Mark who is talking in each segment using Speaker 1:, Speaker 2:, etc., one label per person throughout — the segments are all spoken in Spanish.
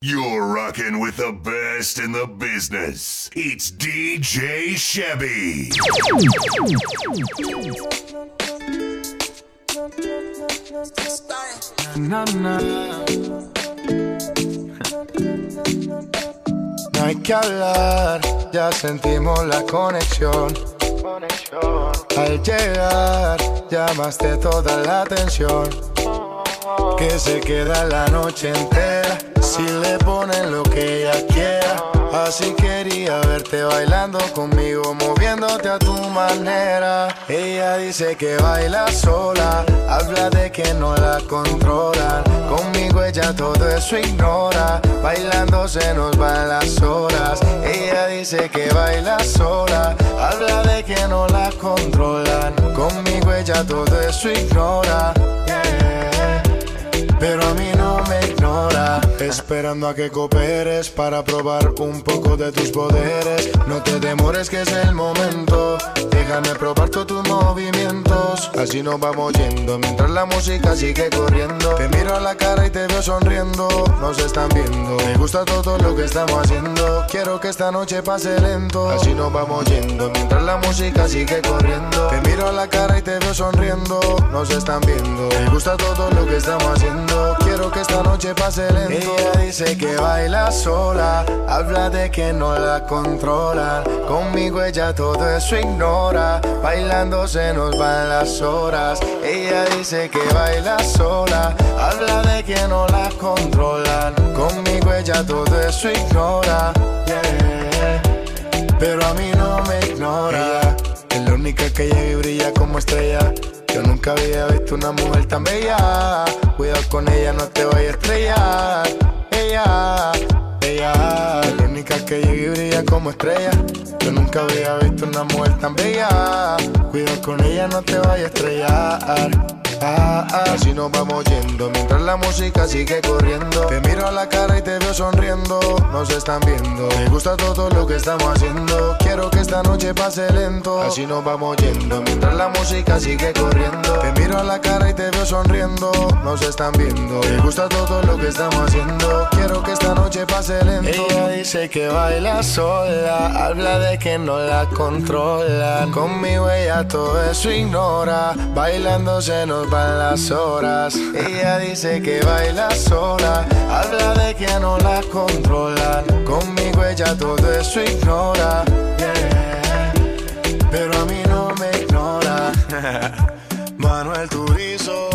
Speaker 1: You're rocking with the best in the business. It's DJ Chevy.
Speaker 2: Na, na. No hay que hablar, ya sentimos la conexión. Al llegar, llamaste toda la atención. Que se queda la noche entera si le ponen lo que ella quiera. Así quería verte bailando conmigo, moviéndote a tu manera. Ella dice que baila sola, habla de que no la controlan. Conmigo ella todo eso ignora, bailando se nos van las horas. Ella dice que baila sola, habla de que no la controlan. Conmigo ella todo eso ignora. Pero a mí no me ignora Esperando a que cooperes Para probar un poco de tus poderes. No te demores que es el momento. Déjame probar todos tus movimientos. Así nos vamos yendo Mientras la música sigue corriendo. Te miro a la cara y te veo sonriendo. Nos están viendo. Me gusta todo lo que estamos haciendo. Quiero que esta noche pase lento. Así nos vamos yendo Mientras la música sigue corriendo. Te miro a la cara y te veo sonriendo. Nos están viendo. Me gusta todo lo que estamos haciendo Quiero que esta noche pase lento. Ella dice que baila sola, habla de que no la controlan. Conmigo ella todo eso ignora, bailando se nos van las horas. Ella dice que baila sola, habla de que no la controlan. Conmigo ella todo eso ignora, pero a mí no me ignora. es la única que llega y brilla como estrella. Yo nunca había visto una mujer tan bella. Cuidado con ella, no te vayas a estrellar. Ella, ella, la única que llega y brilla como estrella. Yo nunca había visto una mujer tan bella. Cuidado con ella, no te vayas a estrellar. Ah, ah, nos vamos yendo mientras la música sigue corriendo. Te miro a la cara y te veo sonriendo. Nos están viendo. Me gusta todo lo que estamos haciendo. Quiero que esta noche pase lento. Así nos vamos yendo mientras la música sigue corriendo. Te miro a la cara y te veo sonriendo. Nos están viendo. Me gusta todo lo que estamos haciendo. Quiero que esta noche pase lento. Ella dice que baila sola. Habla de que no la controla. Conmigo ella todo eso ignora. Bailando se nos van las horas. Ella dice que baila sola, habla de que no la controlan. Conmigo ella todo eso ignora, pero a mí no me ignora. Manuel Turizo,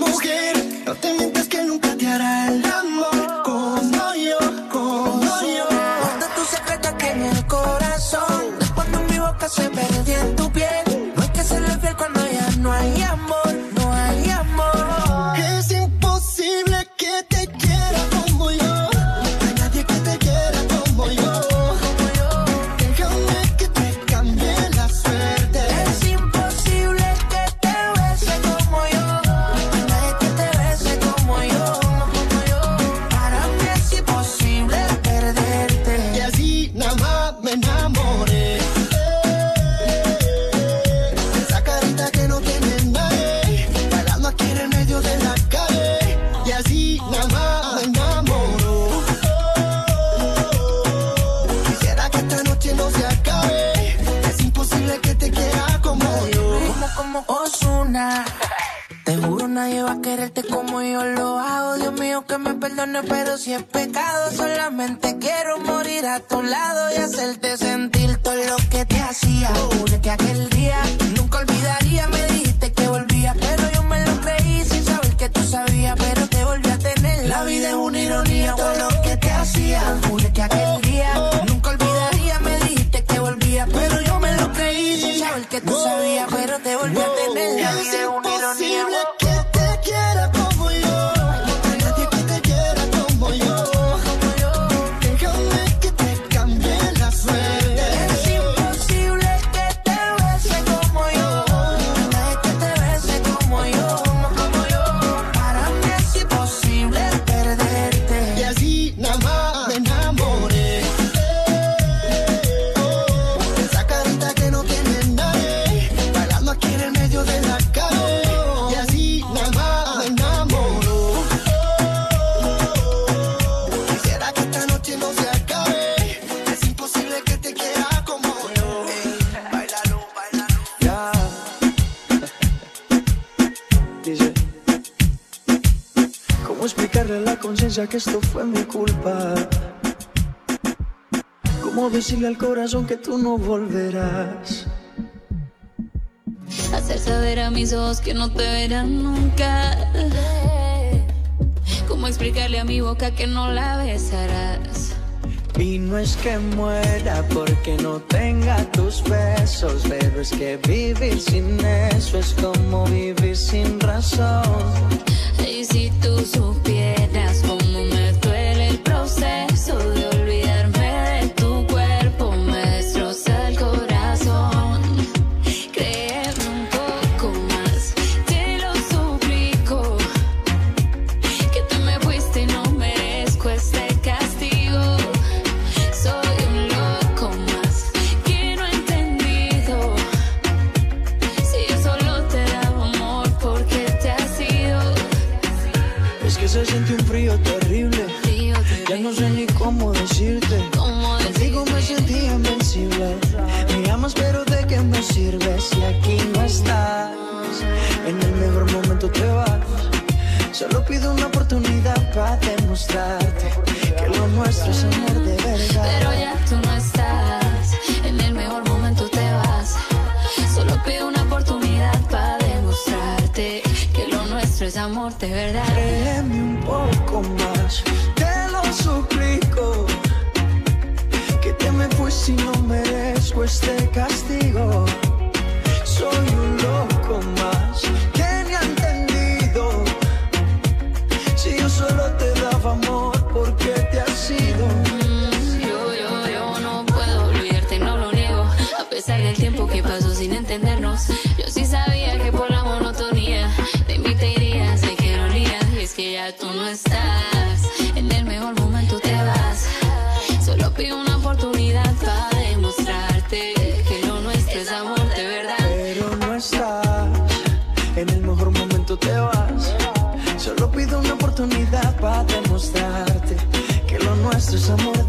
Speaker 3: mujer. No te mientas que nunca te hará el amor Dios mío que me perdone, pero si es pecado, solamente quiero morir a tu lado y hacerte sentir todo lo que te hacía. Juré que aquel día nunca olvidaría. Me dijiste que volvía, pero yo me lo creí sin saber que tú sabías, pero te volví a tener. La vida es una ironía, todo lo que te hacía. libre la
Speaker 4: conciencia que esto fue mi culpa. ¿Cómo decirle al corazón que tú no volverás?
Speaker 5: Hacer saber a mis ojos que no te verán nunca. ¿Cómo explicarle a mi boca que no la besarás?
Speaker 4: Y no es que muera porque no tenga tus besos, pero es que vivir sin eso es como vivir sin razón.
Speaker 5: Y si tú supieras.
Speaker 4: papi, una oportunidad para demostrarte que lo nuestro es amor de verdad.
Speaker 5: Pero no está, en el mejor momento te vas. Solo pido una oportunidad para demostrarte que lo nuestro es amor.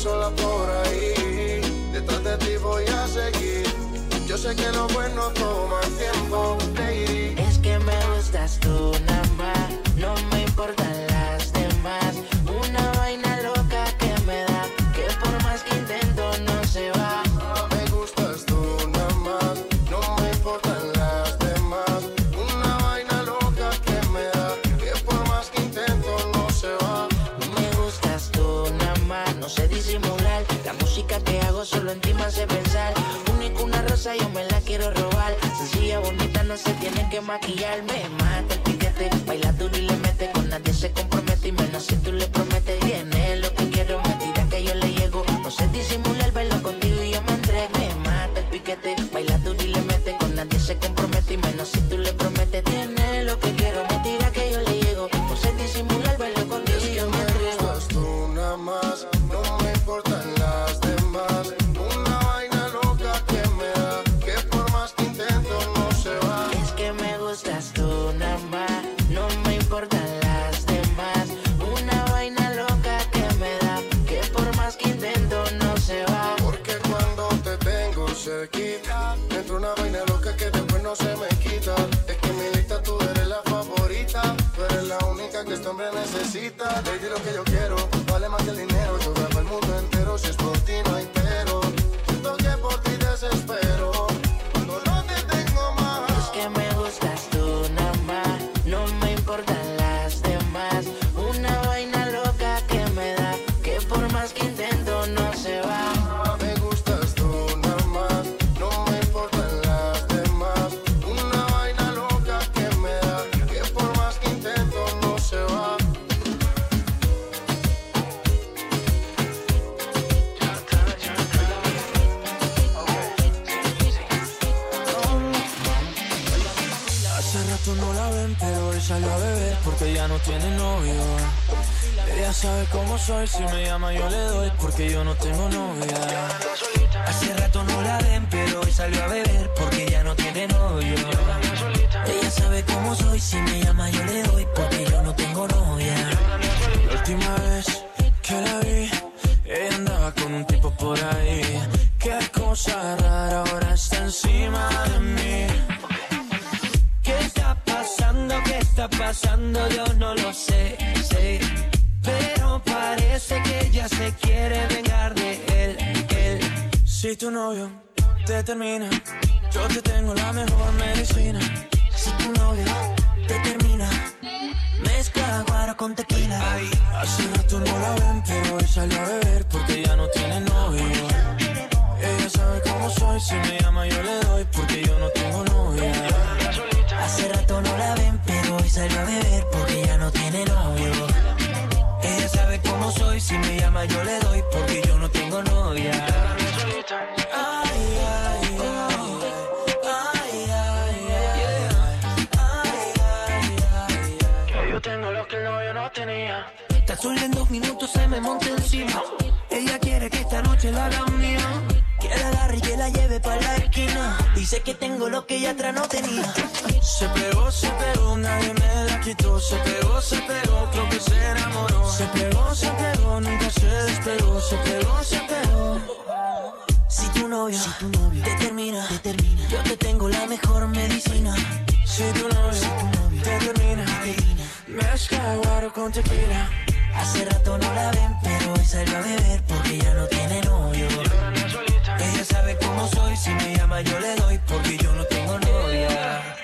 Speaker 2: Sola por ahí, detrás de ti voy a seguir. Yo sé que lo bueno toma tiempo, lady.
Speaker 3: Es que me gustas tú nada no me importan solo en ti me hace pensar. Única una rosa, yo me la quiero robar. Sencilla, bonita, no se tiene que maquillar. Me mata el piquete, baila duro y le mete. Con nadie se compromete y menos si tú le prometes.
Speaker 4: Ya no tiene novio. Ella sabe cómo soy, si me llama yo le doy porque yo no tengo novia. Hace rato no la ven, pero hoy salió a beber porque ya no tiene novio. Ella sabe cómo soy, si me llama yo le doy porque yo no tengo novia. La última vez que la vi, ella andaba con un tipo por ahí. Qué cosa rara, ahora está encima de mí. Está pasando? Yo no lo sé, sé. Pero parece que ella se quiere vengar de él. Si tu novio te termina, yo te tengo la mejor medicina. Si tu novio te termina, mezcla guaro con tequila. hace rato no la ven, pero hoy salió a beber porque ya no tiene novio. Ella sabe cómo soy, si me llama yo le doy porque yo no tengo novia. a beber porque ya no tiene novio. Ella sabe cómo soy, si me llama yo le doy porque yo no tengo novia. Ay, ay, ay. yo Tengo lo que el novio no tenía. Tan solo en dos minutos se me monta encima. Ella quiere que esta noche la hagamos agarre y que la lleve para la esquina. Dice que tengo lo que ella atrás no tenía. Se pegó, se pegó, nadie me la quitó. Se pegó, se pegó, creo que se enamoró. Se pegó, se pegó, nunca se despegó. Se pegó, se pegó. Si tu novio, te termina, te termina, yo te tengo la mejor medicina. Si tu novio, te termina, mezcla guaro con tequila. Hace rato no la ven, pero hoy salió a beber porque ya no tiene novio si me llama yo le doy, porque yo no tengo novia.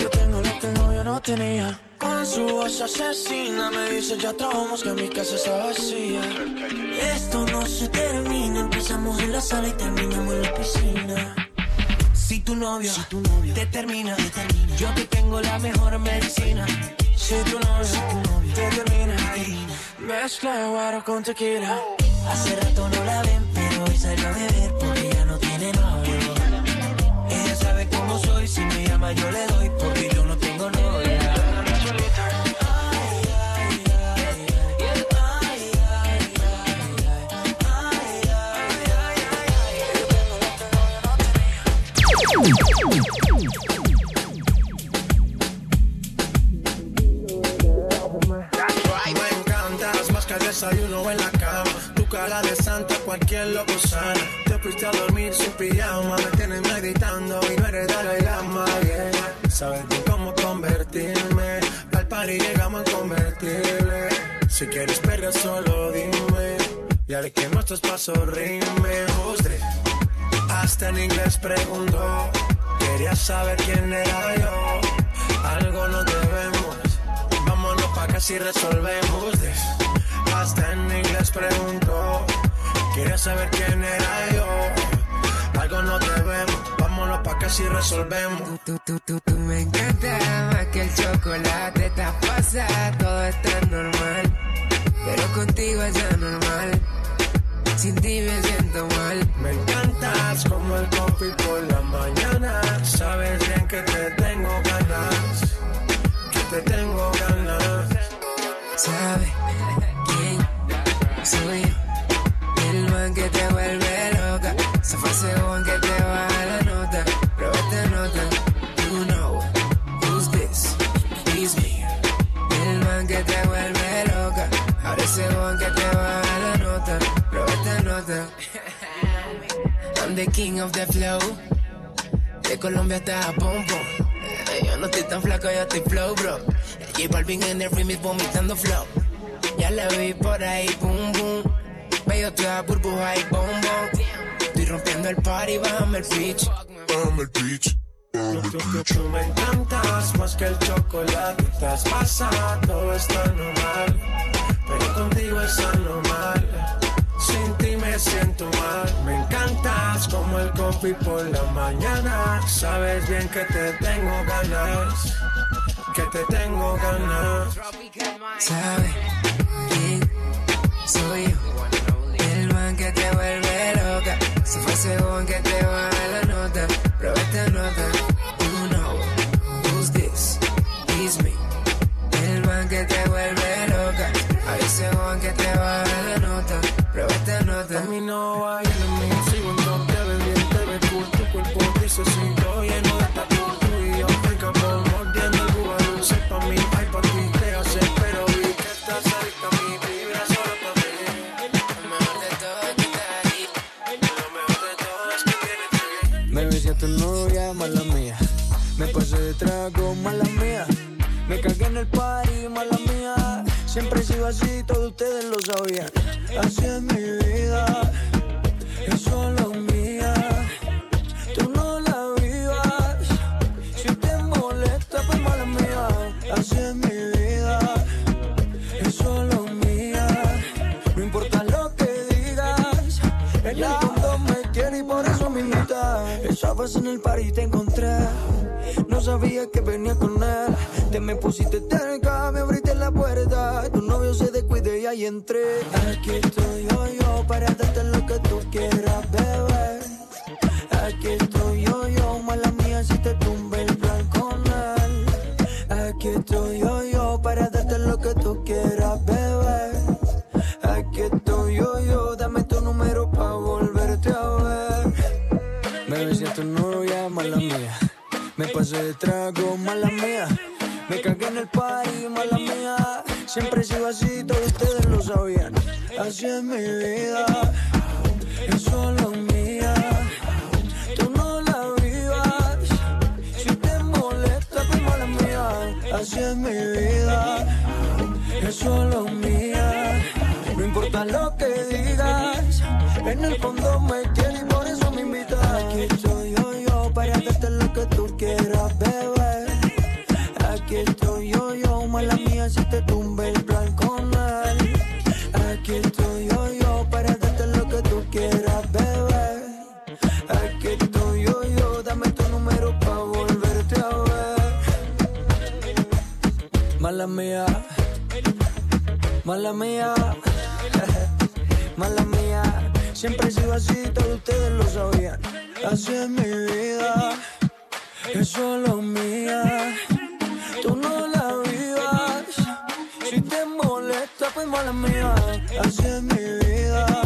Speaker 4: Yo tengo lo que no, yo no tenía. Con su
Speaker 6: voz asesina me dice ya trabajamos que mi casa está vacía.
Speaker 4: Esto no se termina, empezamos en la sala y terminamos en la piscina.
Speaker 6: Si tu novio, te, termina, te termina, yo te tengo la mejor medicina si tu novio, te termina, mezcla guaro con tequila.
Speaker 4: Hace rato no la ven, pero hoy salió a beber porque ya no tiene novio.
Speaker 6: Ella sabe cómo soy, si me llama yo le doy porque Tu cara de santa, cualquier loco sana. Te fuiste a dormir sin pijama. Me tienes meditando y no eres Dalai Lama. Yeah. Sabes bien cómo convertirme. Al party llegamos a convertirle. Si quieres perder, solo dime. Y haré que nuestros pasos rimen. Usted hasta en inglés preguntó. Quería saber quién era yo. Algo nos debemos. Vámonos pa' que así resolvemos. de- Hasta en inglés preguntó. Quería saber quién era yo. Algo nos debemos. Vámonos pa' que así resolvemos.
Speaker 7: Tú, tú, tú, tú me encanta más que el chocolate. Te pasa, todo está normal. Pero contigo es anormal. Sin ti me siento mal.
Speaker 6: Me encantas como el coffee por la mañana. Sabes bien que te tengo ganas. Que te tengo ganas.
Speaker 7: ¿Sabe quién soy yo? El man que te vuelve loca. Se fue según que te baja la nota. Pero esta nota, you know who's this? He's me. El man que te vuelve loca. Ahora según que te baja la nota. Pero esta nota. I'm the king of the flow. De Colombia hasta Japón. Eh, Yo no estoy tan flaco, yo estoy flow, bro. J Balvin en el remix vomitando flow. La vi por ahí, boom, boom. Veo toda burbuja y bombón. Estoy rompiendo el party, bájame el pitch.
Speaker 8: Bitch. I'm a
Speaker 6: Tú, tú,
Speaker 8: bitch.
Speaker 6: tú me encantas más que el chocolate. Estás pasado, está normal. Pero contigo es anormal. Sin ti me siento mal. Me encantas como el coffee por la mañana. Sabes bien que te tengo ganas. Que te tengo ganas.
Speaker 7: ¿Sabe quién El man que te vuelve loca. Se fue según que te
Speaker 9: Estabas en el par y te encontré. No sabía que venía con él. Te me pusiste cerca, me abriste la puerta. Tu novio se descuide y ahí entré. Aquí estoy yo, yo, para darte lo que tú quieras, bebé. Aquí estoy yo, yo, mala mía, si te tumbe el plan con él. Aquí estoy yo, de trago, mala mía. Me cagué en el party, mala mía. Siempre he así, todos ustedes lo sabían. Así es mi vida, es solo mía. Tú no la vivas. Si te molesta, pues mala mía. Así es mi vida, es solo mía. No importa lo que digas, en el fondo me quieres y por eso me invitas. Aquí estoy yo, yo, para darte mala mía,
Speaker 6: mala mía. Siempre he sido así, todos ustedes lo sabían. Así es mi vida, es solo mía. Tú no la vivas, si te molesta, pues mala mía. Así es mi vida.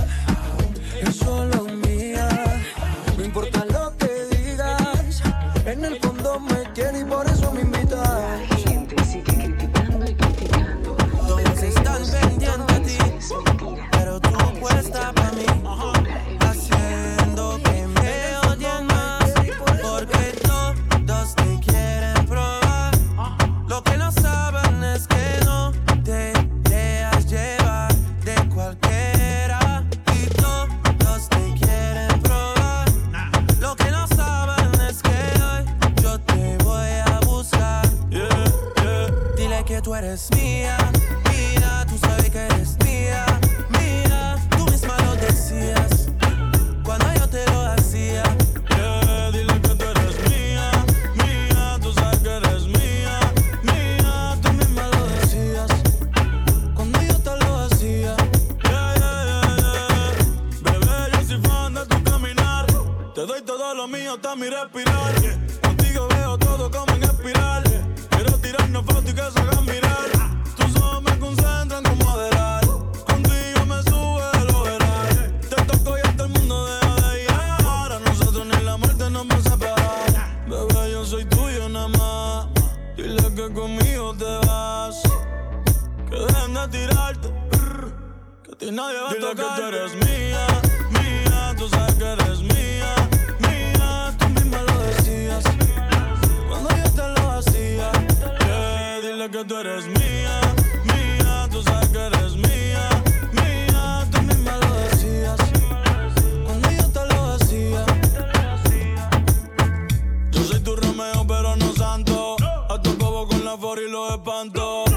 Speaker 6: que
Speaker 10: conmigo te vas. Que dejen de tirarte, que a ti nadie va a tocar. que tú eres mía, mía, tú sabes que eres mía, mía, tú misma lo decías. Cuando yo te lo hacía, dile que tú eres mía, mía, tú sabes que eres mía, mía, tú misma lo decías. Cuando yo te lo hacía, yo soy tu Romeo, pero no y lo
Speaker 11: espantó.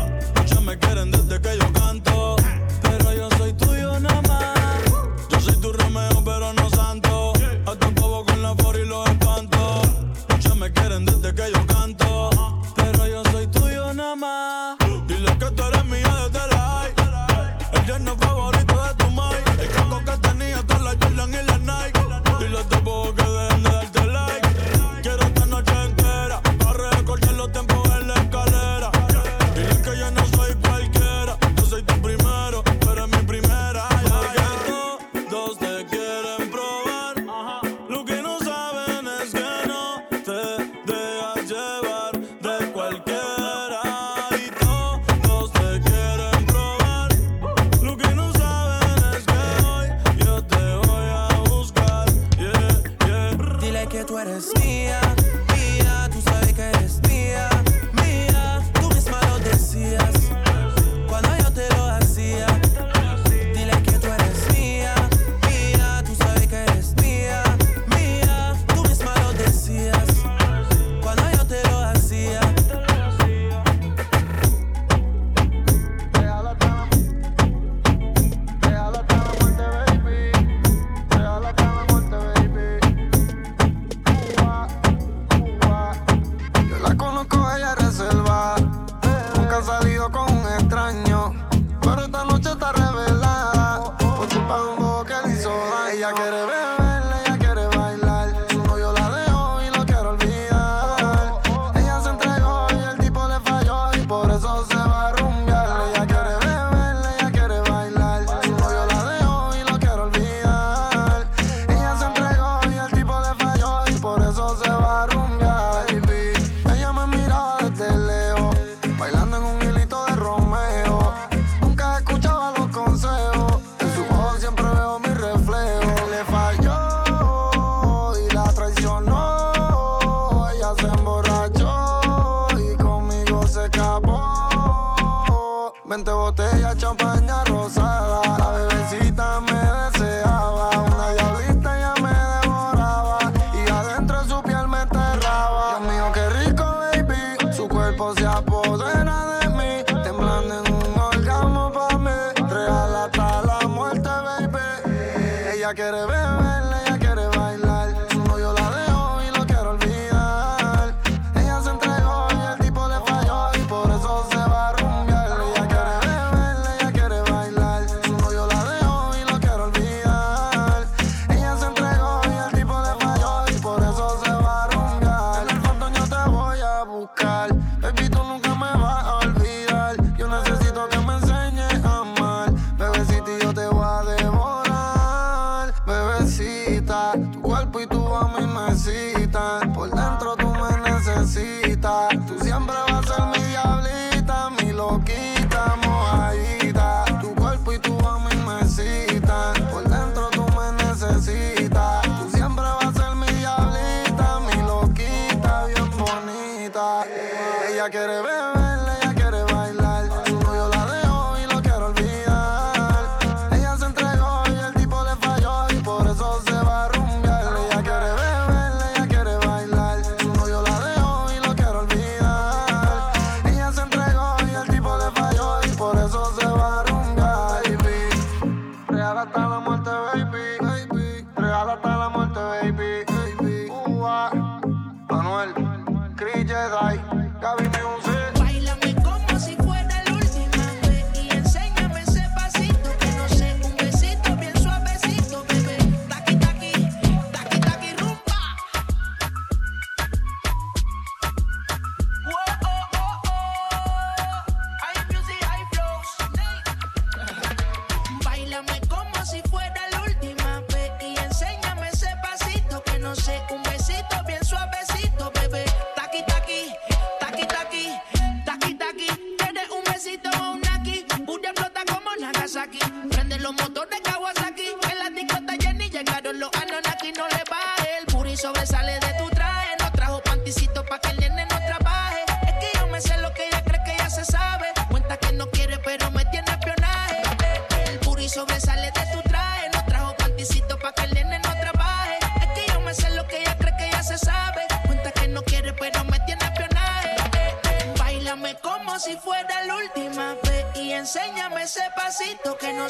Speaker 11: la quiere ver.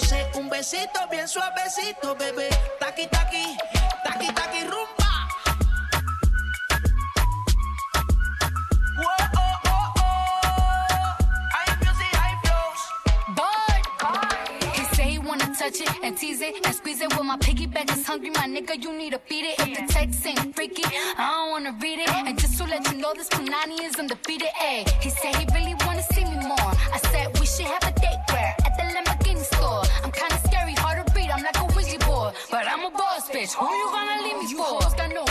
Speaker 11: roce, un
Speaker 12: besito bien suavecito, bebé. Taqui, taqui, taqui, taqui, rumbo. Oh, oh, oh.
Speaker 13: touch it and tease it and squeeze it. When my piggyback is hungry, my nigga, you need to feed it. If the text ain't freaky, I don't wanna read it. And just to let you know, this punani is Who you gonna leave me for? Hoes got no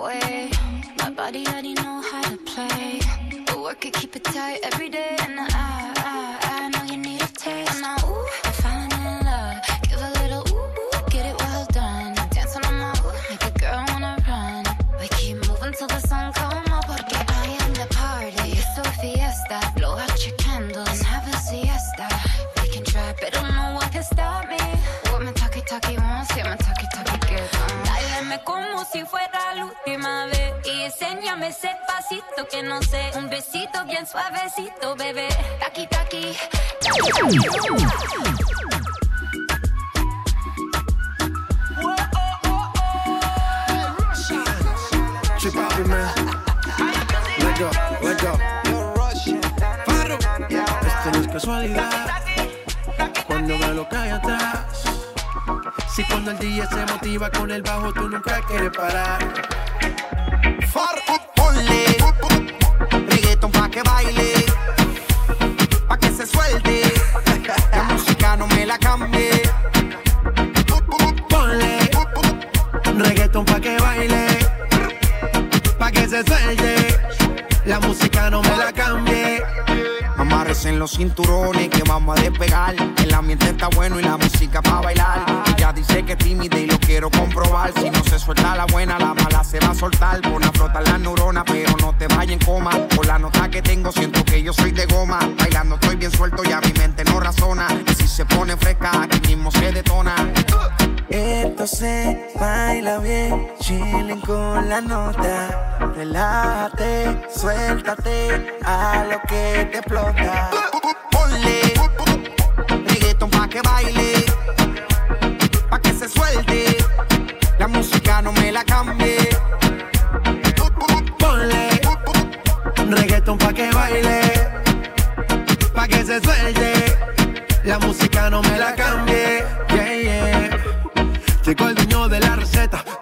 Speaker 13: way. My body already know how to play. But work it, keep it tight every day. And I, I, I know you need a taste.
Speaker 5: Suavecito, bebé. Taqui, taqui.
Speaker 12: taqui.
Speaker 6: Chip out me, man. Let go, let Esto no es casualidad. Cuando veo lo que hay atrás. Si cuando el día se motiva con el bajo, tú nunca quieres parar.
Speaker 14: que baile En los cinturones que vamos a despegar. El ambiente está bueno y la música para bailar. Ella dice que es tímida y lo quiero comprobar. Si no se suelta la buena, la mala se va a soltar. Pon a flotar las neuronas, pero no te vayas en coma. Por la nota que tengo, siento que yo soy de goma. Bailando estoy bien suelto y a mi mente no razona. Y si se pone fresca, aquí mismo se detona.
Speaker 9: Esto se baila bien, chillen con la nota. Relájate, suéltate a lo que te explota.
Speaker 14: Ponle reggaeton pa' que baile, pa' que se suelte. La música no me la cambie.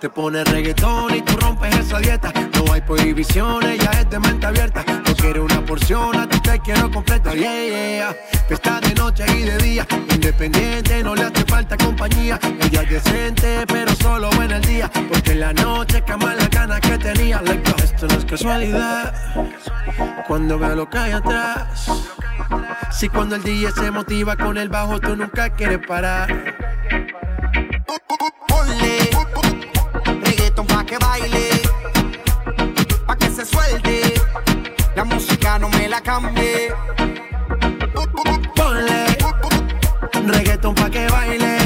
Speaker 6: Te pone reggaetón y tú rompes esa dieta. No hay prohibiciones, ya es de mente abierta. No quiero una porción, a ti te quiero completa. Yeah, yeah. Está de noche y de día, independiente, no le hace falta compañía. Ella es decente, pero solo en el día. Porque en la noche cama las ganas que tenía. Esto no es casualidad. Cuando veo lo que hay atrás. Si cuando el DJ se motiva con el bajo, tú nunca quieres parar.
Speaker 14: Ponle que baile, pa' que se suelte. La música no me la cambie.
Speaker 6: Ponle reggaeton pa' que baile,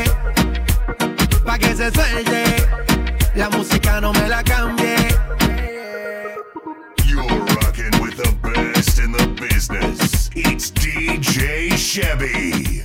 Speaker 6: pa' que se suelte. La música no me la cambie.
Speaker 1: You're rocking with the best in the business. It's DJ Chevy.